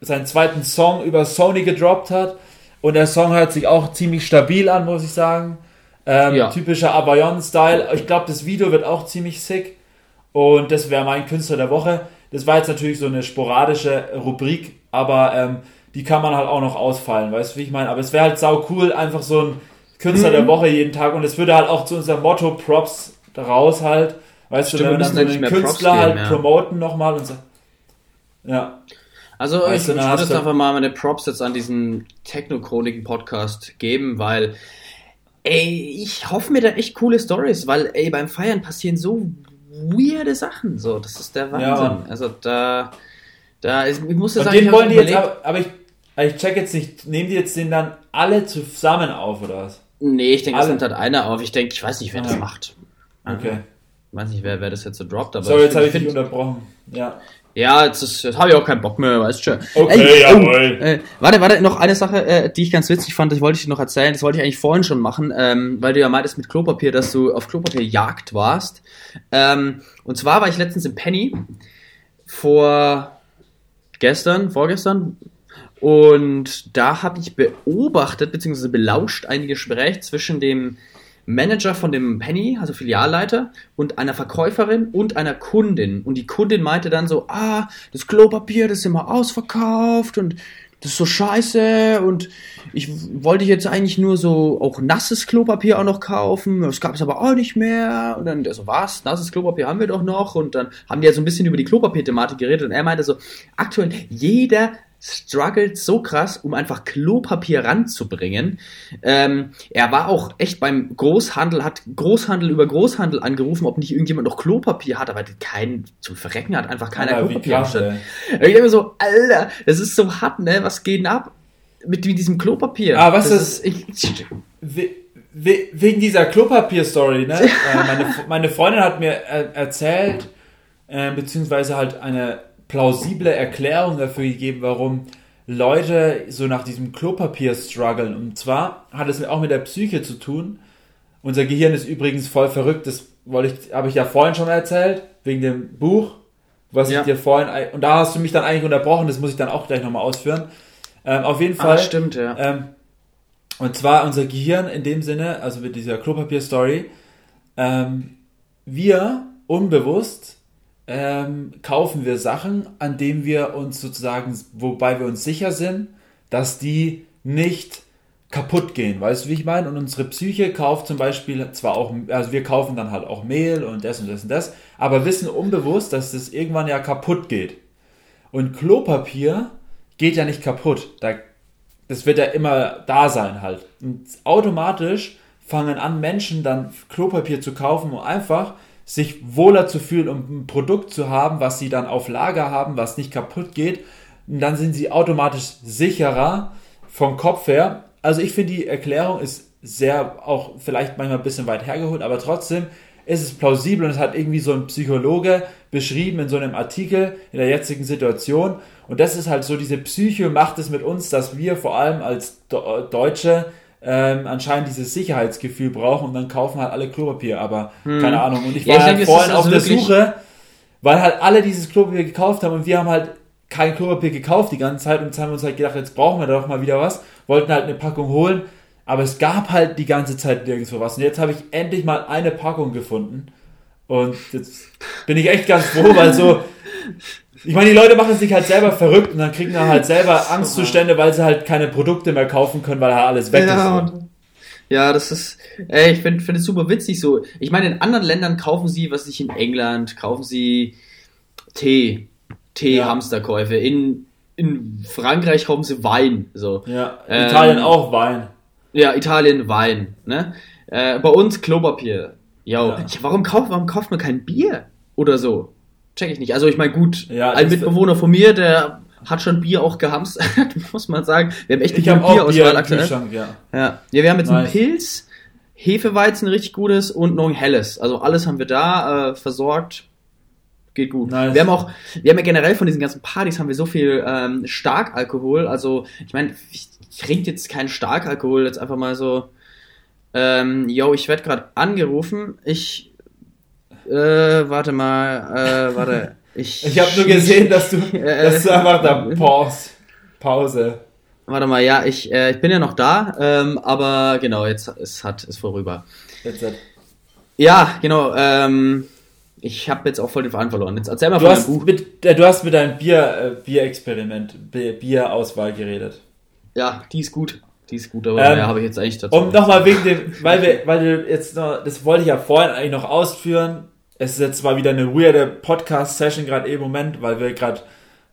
seinen zweiten Song über Sony gedroppt hat. Und der Song hört sich auch ziemlich stabil an, muss ich sagen. Ähm, ja. Typischer Avayon-Style. Ich glaube, das Video wird auch ziemlich sick. Und das wäre mein Künstler der Woche. Das war jetzt natürlich so eine sporadische Rubrik, aber ähm, die kann man halt auch noch ausfallen, weißt du, wie ich meine? Aber es wäre halt sau cool, einfach so ein Künstler mhm. der Woche jeden Tag und es würde halt auch zu unserem Motto Props daraus halt, weißt Stimmt, du, wenn wir dann so einen Künstler geben, halt ja. promoten nochmal und so. Ja. Also weißt ich, würde jetzt einfach mal meine Props jetzt an diesen Techno-Chroniken-Podcast geben, weil ey, ich hoffe mir da echt coole Stories, weil ey, beim Feiern passieren so weirde Sachen, so, das ist der Wahnsinn. Ja. Also da, da ist, ich muss sagen, den wollen die jetzt, aber, aber ich, ich check jetzt nicht, nehmen die jetzt den dann alle zusammen auf, oder was? Nee, ich denke, es nimmt halt einer auf. Ich denke, ich weiß nicht, wer das macht. Okay. Ich weiß nicht, wer, wer das jetzt so droppt, aber. Sorry, jetzt habe ich dich unterbrochen. Ja. Ja, jetzt, jetzt habe ich auch keinen Bock mehr, weißt du schon. Okay, Ey, jawohl. Oh, äh, warte, warte, noch eine Sache, äh, die ich ganz witzig fand, das wollte ich dir noch erzählen, das wollte ich eigentlich vorhin schon machen, ähm, weil du ja meintest mit Klopapier, dass du auf Klopapierjagd warst. Ähm, und zwar war ich letztens im Penny vor gestern, vorgestern, und da habe ich beobachtet bzw. belauscht ein Gespräch zwischen dem Manager von dem Penny, also Filialleiter, und einer Verkäuferin und einer Kundin. Und die Kundin meinte dann so, ah, das Klopapier, das ist immer ausverkauft und das ist so scheiße und ich wollte jetzt eigentlich nur so auch nasses Klopapier auch noch kaufen, das gab es aber auch nicht mehr und dann der so, was, nasses Klopapier haben wir doch noch und dann haben die ja so ein bisschen über die Klopapier-Thematik geredet und er meinte so, aktuell jeder struggelt so krass, um einfach Klopapier ranzubringen. Ähm, er war auch echt beim Großhandel, hat Großhandel über Großhandel angerufen, ob nicht irgendjemand noch Klopapier hat, aber kein, zum Verrecken hat einfach keiner ja, Klopapier krass, Ich denke mir so, Alter, das ist so hart, ne? Was geht denn ab mit, mit diesem Klopapier? Ah, was das ist, ich, wegen dieser Klopapier-Story, ne? äh, meine, meine Freundin hat mir erzählt, äh, beziehungsweise halt eine plausible Erklärung dafür gegeben, warum Leute so nach diesem Klopapier strugglen. Und zwar hat es auch mit der Psyche zu tun. Unser Gehirn ist übrigens voll verrückt, das wollte ich, habe ich ja vorhin schon erzählt, wegen dem Buch, was ja. ich dir vorhin, und da hast du mich dann eigentlich unterbrochen, das muss ich dann auch gleich nochmal ausführen. Ähm, auf jeden ah, Fall. Ah, stimmt, ja. Ähm, und zwar unser Gehirn in dem Sinne, also mit dieser Klopapier-Story, ähm, wir unbewusst ähm, kaufen wir Sachen, an denen wir uns sozusagen, wobei wir uns sicher sind, dass die nicht kaputt gehen. Weißt du, wie ich meine? Und unsere Psyche kauft zum Beispiel zwar auch, also wir kaufen dann halt auch Mehl und das und das und das, aber wissen unbewusst, dass das irgendwann ja kaputt geht. Und Klopapier geht ja nicht kaputt. Da, das wird ja immer da sein halt. Und automatisch fangen an, Menschen dann Klopapier zu kaufen, um einfach sich wohler zu fühlen, um ein Produkt zu haben, was sie dann auf Lager haben, was nicht kaputt geht. Und dann sind sie automatisch sicherer vom Kopf her. Also ich finde, die Erklärung ist sehr auch vielleicht manchmal ein bisschen weit hergeholt, aber trotzdem ist es plausibel und es hat irgendwie so ein Psychologe beschrieben in so einem Artikel in der jetzigen Situation. Und das ist halt so, diese Psyche macht es mit uns, dass wir vor allem als Deutsche ähm, anscheinend dieses Sicherheitsgefühl brauchen und dann kaufen halt alle Klopapier, aber hm. keine Ahnung. Und ich war ja, ich halt denke, vorhin auf also der Suche, weil halt alle dieses Klopapier gekauft haben und wir haben halt kein Klopapier gekauft die ganze Zeit und jetzt haben wir uns halt gedacht, jetzt brauchen wir doch mal wieder was, wollten halt eine Packung holen, aber es gab halt die ganze Zeit nirgendwo was. Und jetzt habe ich endlich mal eine Packung gefunden. Und jetzt bin ich echt ganz froh, weil so, ich meine, die Leute machen sich halt selber verrückt und dann kriegen dann halt selber Angstzustände, weil sie halt keine Produkte mehr kaufen können, weil halt alles weg ja, ist. Ja, das ist, ey, ich finde find es super witzig so. Ich meine, in anderen Ländern kaufen sie, was ich in England, kaufen sie Tee, Tee-Hamsterkäufe. Ja. In, in Frankreich kaufen sie Wein, so. Ja, ähm, Italien auch Wein. Ja, Italien Wein, ne? Äh, bei uns Klopapier. Yo, ja. warum kauft, warum kauft man kein Bier oder so? Check ich nicht. Also ich meine, gut, ja, ein Mitbewohner von mir, der hat schon Bier auch gehamstert, muss man sagen. Wir haben echt eine gute Bierauswahl aktuell. Ja. ja. ja, wir haben jetzt nice. einen Pilz, Hefeweizen richtig gutes und noch ein helles. Also alles haben wir da äh, versorgt. geht gut. Nice. Wir haben auch, wir haben ja generell von diesen ganzen Partys haben wir so viel ähm, Starkalkohol. Also ich meine, ich trinke jetzt keinen Starkalkohol, jetzt einfach mal so. Ähm, yo, ich werde gerade angerufen. Ich äh, warte mal, äh, warte. Ich, ich habe nur gesehen, dass du, äh, dass du einfach da Pause. Pause. Warte mal, ja, ich, äh, ich bin ja noch da, ähm, aber genau, jetzt es hat ist vorüber. Jetzt hat. Ja, genau. Ähm, ich habe jetzt auch voll den Faden verloren. Jetzt erzähl mal du von hast Buch. Mit, äh, du hast mit deinem Bier, äh, Bierexperiment, Bierauswahl geredet. Ja, die ist gut. Die ist gut, aber ähm, habe ich jetzt eigentlich dazu. Um nochmal wegen dem, weil wir, weil du jetzt noch, das wollte ich ja vorhin eigentlich noch ausführen. Es ist jetzt zwar wieder eine weirde Podcast-Session gerade im Moment, weil wir gerade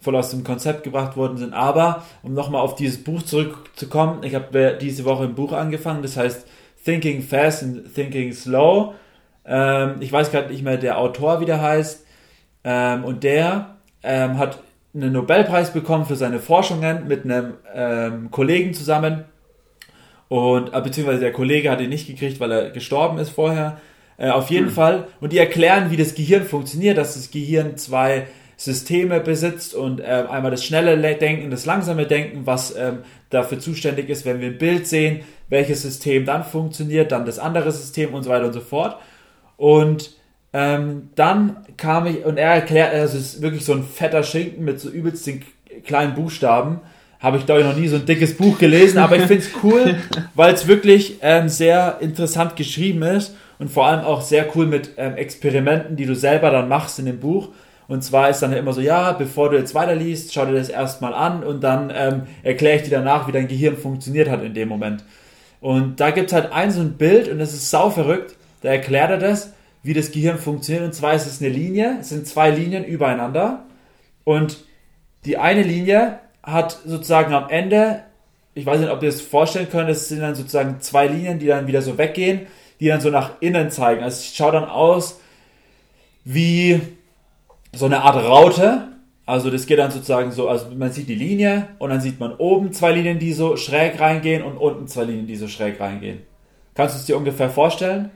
voll aus dem Konzept gebracht worden sind. Aber um nochmal auf dieses Buch zurückzukommen, ich habe diese Woche ein Buch angefangen, das heißt Thinking Fast and Thinking Slow. Ähm, ich weiß gerade nicht mehr, der Autor wie der heißt. Ähm, und der ähm, hat einen Nobelpreis bekommen für seine Forschungen mit einem ähm, Kollegen zusammen. Und äh, beziehungsweise der Kollege hat ihn nicht gekriegt, weil er gestorben ist vorher. Äh, auf jeden hm. Fall. Und die erklären, wie das Gehirn funktioniert, dass das Gehirn zwei Systeme besitzt und äh, einmal das schnelle Denken, das langsame Denken, was ähm, dafür zuständig ist, wenn wir ein Bild sehen, welches System dann funktioniert, dann das andere System und so weiter und so fort. Und ähm, dann kam ich, und er erklärt, also es ist wirklich so ein fetter Schinken mit so übelst den kleinen Buchstaben. Habe ich, glaube ich, noch nie so ein dickes Buch gelesen, aber ich finde es cool, weil es wirklich ähm, sehr interessant geschrieben ist und vor allem auch sehr cool mit ähm, Experimenten, die du selber dann machst in dem Buch. Und zwar ist dann immer so, ja, bevor du jetzt weiterliest, schau dir das erstmal an und dann ähm, erkläre ich dir danach, wie dein Gehirn funktioniert hat in dem Moment. Und da gibt es halt ein so ein Bild und das ist sau verrückt. Da erklärt er das, wie das Gehirn funktioniert. Und zwar ist es eine Linie, es sind zwei Linien übereinander. Und die eine Linie hat sozusagen am Ende, ich weiß nicht, ob ihr es vorstellen könnt, es sind dann sozusagen zwei Linien, die dann wieder so weggehen, die dann so nach innen zeigen. Also es schaut dann aus wie so eine Art Raute. Also das geht dann sozusagen so, also man sieht die Linie und dann sieht man oben zwei Linien, die so schräg reingehen und unten zwei Linien, die so schräg reingehen. Kannst du es dir ungefähr vorstellen?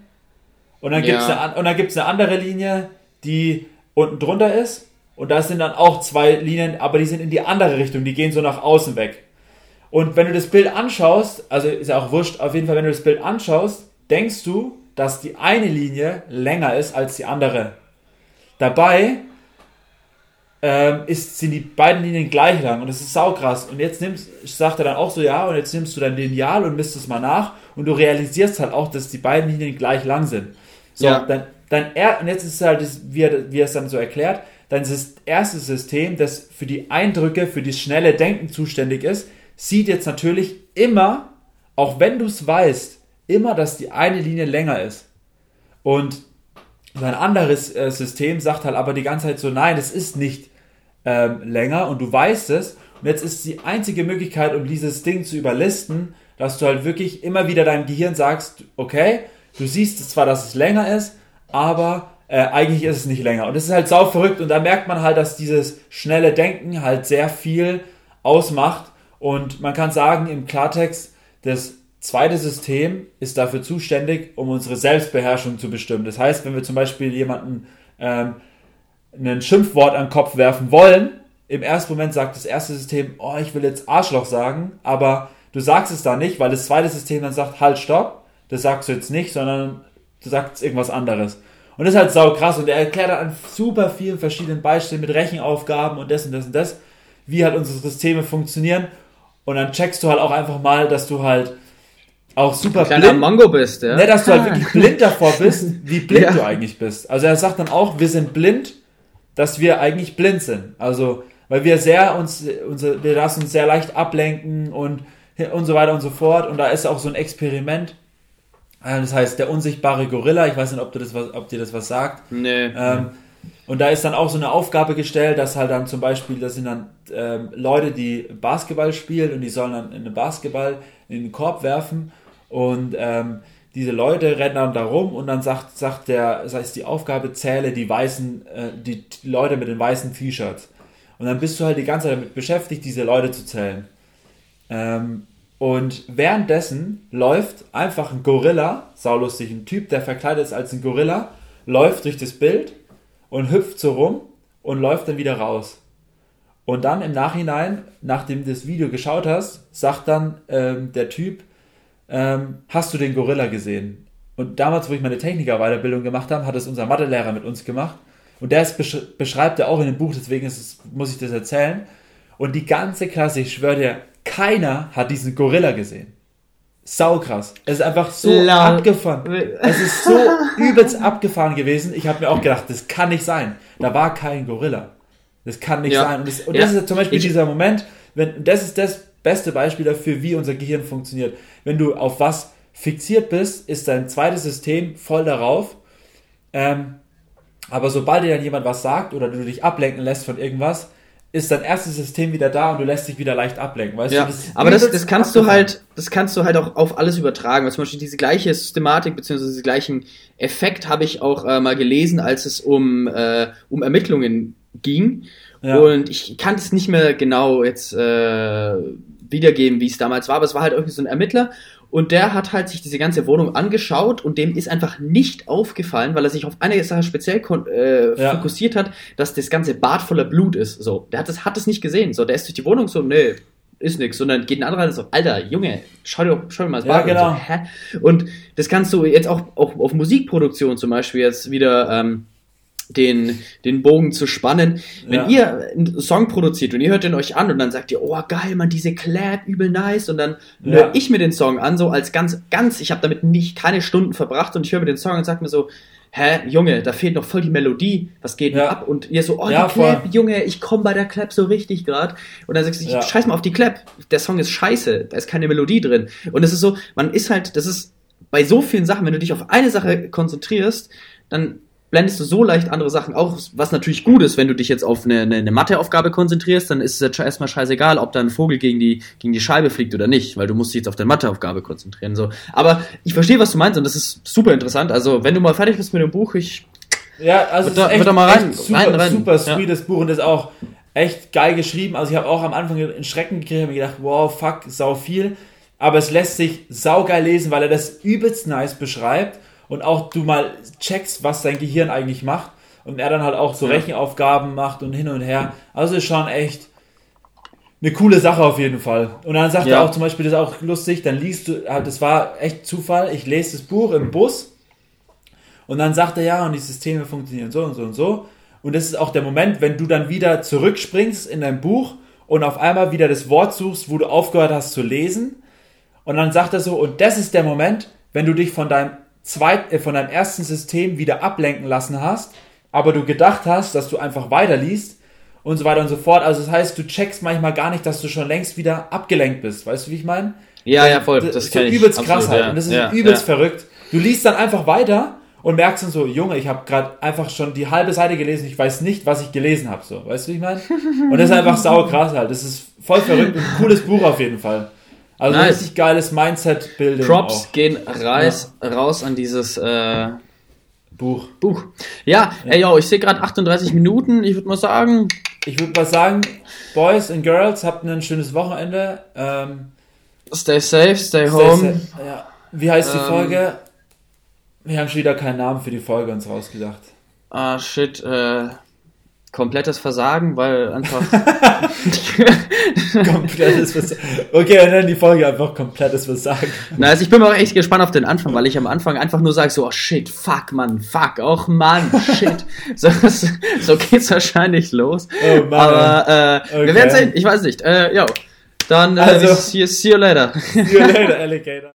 Und dann ja. gibt es eine, eine andere Linie, die unten drunter ist. Und da sind dann auch zwei Linien, aber die sind in die andere Richtung, die gehen so nach außen weg. Und wenn du das Bild anschaust, also ist ja auch wurscht, auf jeden Fall, wenn du das Bild anschaust, denkst du, dass die eine Linie länger ist als die andere. Dabei ähm, ist, sind die beiden Linien gleich lang und das ist saukrass. Und jetzt nimmst, sagt er dann auch so, ja, und jetzt nimmst du dein Lineal und misst es mal nach und du realisierst halt auch, dass die beiden Linien gleich lang sind. So, ja. dann, dann er, und jetzt ist halt, das, wie, er, wie er es dann so erklärt, dann ist das erste System, das für die Eindrücke, für das schnelle Denken zuständig ist, sieht jetzt natürlich immer, auch wenn du es weißt, immer, dass die eine Linie länger ist. Und sein anderes äh, System sagt halt aber die ganze Zeit so, nein, es ist nicht ähm, länger und du weißt es. Und jetzt ist die einzige Möglichkeit, um dieses Ding zu überlisten, dass du halt wirklich immer wieder deinem Gehirn sagst, okay, du siehst zwar, dass es länger ist, aber äh, eigentlich ist es nicht länger. Und das ist halt sau verrückt und da merkt man halt, dass dieses schnelle Denken halt sehr viel ausmacht. Und man kann sagen, im Klartext, das zweite System ist dafür zuständig, um unsere Selbstbeherrschung zu bestimmen. Das heißt, wenn wir zum Beispiel jemanden ähm, ein Schimpfwort an den Kopf werfen wollen, im ersten Moment sagt das erste System, oh, ich will jetzt Arschloch sagen, aber du sagst es da nicht, weil das zweite System dann sagt, halt, stopp, das sagst du jetzt nicht, sondern du sagst irgendwas anderes. Und das ist halt sau krass und er erklärt an super vielen verschiedenen Beispielen mit Rechenaufgaben und das und das und das, wie halt unsere Systeme funktionieren. Und dann checkst du halt auch einfach mal, dass du halt auch super Kleiner blind Mongo bist, ja. Ne, dass du halt wirklich blind davor bist, wie blind ja. du eigentlich bist. Also er sagt dann auch, wir sind blind dass wir eigentlich blind sind. Also, weil wir sehr uns, unser, wir lassen uns sehr leicht ablenken und, und so weiter und so fort. Und da ist auch so ein Experiment. Äh, das heißt, der unsichtbare Gorilla. Ich weiß nicht, ob, du das ob dir das was sagt. Nee. Ähm, und da ist dann auch so eine Aufgabe gestellt, dass halt dann zum Beispiel, das sind dann ähm, Leute, die Basketball spielen und die sollen dann einen Basketball in den Korb werfen. Und ähm, diese Leute rennen dann da rum und dann sagt, sagt der, das heißt die Aufgabe, zähle die weißen, äh, die, die Leute mit den weißen T-Shirts. Und dann bist du halt die ganze Zeit damit beschäftigt, diese Leute zu zählen. Ähm, und währenddessen läuft einfach ein Gorilla, saulustig, ein Typ, der verkleidet ist als ein Gorilla, läuft durch das Bild und hüpft so rum und läuft dann wieder raus. Und dann im Nachhinein, nachdem du das Video geschaut hast, sagt dann ähm, der Typ, ähm, hast du den Gorilla gesehen? Und damals, wo ich meine Techniker-Weiterbildung gemacht habe, hat es unser Mathelehrer mit uns gemacht. Und der besch beschreibt er auch in dem Buch, deswegen es, muss ich das erzählen. Und die ganze Klasse, ich schwöre dir, keiner hat diesen Gorilla gesehen. Saukrass. Es ist einfach so Lol. abgefahren. Es ist so übelst abgefahren gewesen. Ich habe mir auch gedacht, das kann nicht sein. Da war kein Gorilla. Das kann nicht ja. sein. Und das, und ja. das ist zum Beispiel ich, dieser Moment, wenn, das ist das beste Beispiel dafür, wie unser Gehirn funktioniert. Wenn du auf was fixiert bist, ist dein zweites System voll darauf. Ähm, aber sobald dir dann jemand was sagt oder du dich ablenken lässt von irgendwas, ist dein erstes System wieder da und du lässt dich wieder leicht ablenken, weißt ja, du? Das aber das, das kannst abgefahren. du halt, das kannst du halt auch auf alles übertragen. Weil zum Beispiel diese gleiche Systematik bzw. diesen gleichen Effekt habe ich auch äh, mal gelesen, als es um, äh, um Ermittlungen ging. Ja. Und ich kann es nicht mehr genau jetzt äh, wiedergeben, wie es damals war, aber es war halt irgendwie so ein Ermittler und der hat halt sich diese ganze Wohnung angeschaut und dem ist einfach nicht aufgefallen, weil er sich auf eine Sache speziell äh, ja. fokussiert hat, dass das ganze Bad voller Blut ist. So, der hat das, hat das nicht gesehen. So, der ist durch die Wohnung so, nee, ist nix. Sondern geht ein anderer und so, Alter, Junge, schau dir, schau dir mal das Bad ja, genau. an. So, hä? Und das kannst du jetzt auch, auch auf Musikproduktion zum Beispiel jetzt wieder ähm, den, den Bogen zu spannen. Wenn ja. ihr einen Song produziert und ihr hört den euch an und dann sagt ihr, oh geil, man, diese Clap, übel nice und dann ja. höre ich mir den Song an, so als ganz, ganz, ich habe damit nicht keine Stunden verbracht und ich höre mir den Song und sag mir so, hä, Junge, da fehlt noch voll die Melodie, was geht ja. ab? Und ihr so, oh, ja, die Clap, voll. Junge, ich komme bei der Clap so richtig grad. Und dann sagst du, ja. scheiß mal auf die Clap, der Song ist scheiße, da ist keine Melodie drin. Und es ist so, man ist halt, das ist bei so vielen Sachen, wenn du dich auf eine Sache konzentrierst, dann blendest du so leicht andere Sachen auch, was natürlich gut ist, wenn du dich jetzt auf eine, eine, eine Matheaufgabe konzentrierst, dann ist es erstmal scheißegal, ob da ein Vogel gegen die, gegen die Scheibe fliegt oder nicht, weil du musst dich jetzt auf deine Matheaufgabe konzentrieren. So. Aber ich verstehe, was du meinst und das ist super interessant. Also, wenn du mal fertig bist mit dem Buch, ich. Ja, also wird da, echt, wird da mal rein, super, rein, rein. super sweetes ja. Buch und das ist auch echt geil geschrieben. Also ich habe auch am Anfang in Schrecken gekriegt und mir gedacht, wow, fuck, sau viel. Aber es lässt sich saugeil lesen, weil er das übelst nice beschreibt und auch du mal checkst, was dein Gehirn eigentlich macht und er dann halt auch so Rechenaufgaben macht und hin und her. Also ist schon echt eine coole Sache auf jeden Fall. Und dann sagt ja. er auch zum Beispiel, das ist auch lustig, dann liest du, das war echt Zufall, ich lese das Buch im Bus und dann sagt er, ja, und die Systeme funktionieren so und so und so. Und das ist auch der Moment, wenn du dann wieder zurückspringst in dein Buch und auf einmal wieder das Wort suchst, wo du aufgehört hast zu lesen. Und dann sagt er so, und das ist der Moment, wenn du dich von deinem zweit, äh, von deinem ersten System wieder ablenken lassen hast, aber du gedacht hast, dass du einfach weiterliest und so weiter und so fort. Also das heißt, du checkst manchmal gar nicht, dass du schon längst wieder abgelenkt bist. Weißt du, wie ich meine? Ja, ja, voll. Das, das ist so übelst absolut, krass halt. Ja. Und das ist ja, übelst ja. verrückt. Du liest dann einfach weiter und merkst dann so, Junge, ich habe gerade einfach schon die halbe Seite gelesen, ich weiß nicht, was ich gelesen habe. So, weißt du, wie ich meine? Und das ist einfach sau krass halt. Das ist voll verrückt und ein cooles Buch auf jeden Fall. Also nice. richtig geiles Mindset-Building. Props auch. gehen reis, ja. raus an dieses äh, Buch. Buch. Ja, ja. ey, yo, ich sehe gerade 38 Minuten. Ich würde mal sagen. Ich würde mal sagen, Boys and Girls, habt ein schönes Wochenende. Ähm, stay safe, stay, stay home. Sa ja. Wie heißt die ähm, Folge? Wir haben schon wieder keinen Namen für die Folge uns rausgedacht. Ah, shit, äh komplettes Versagen, weil einfach. komplettes Versagen. Okay, dann die Folge einfach komplettes Versagen. Na, also ich bin auch echt gespannt auf den Anfang, weil ich am Anfang einfach nur sage so, oh shit, fuck, Mann, fuck, auch Mann, shit. so, so geht's wahrscheinlich los. Oh Mann. Aber äh, okay. wir werden sehen, ich weiß nicht. Äh, yo. Dann äh, also, see, see you later. see you later, Alligator.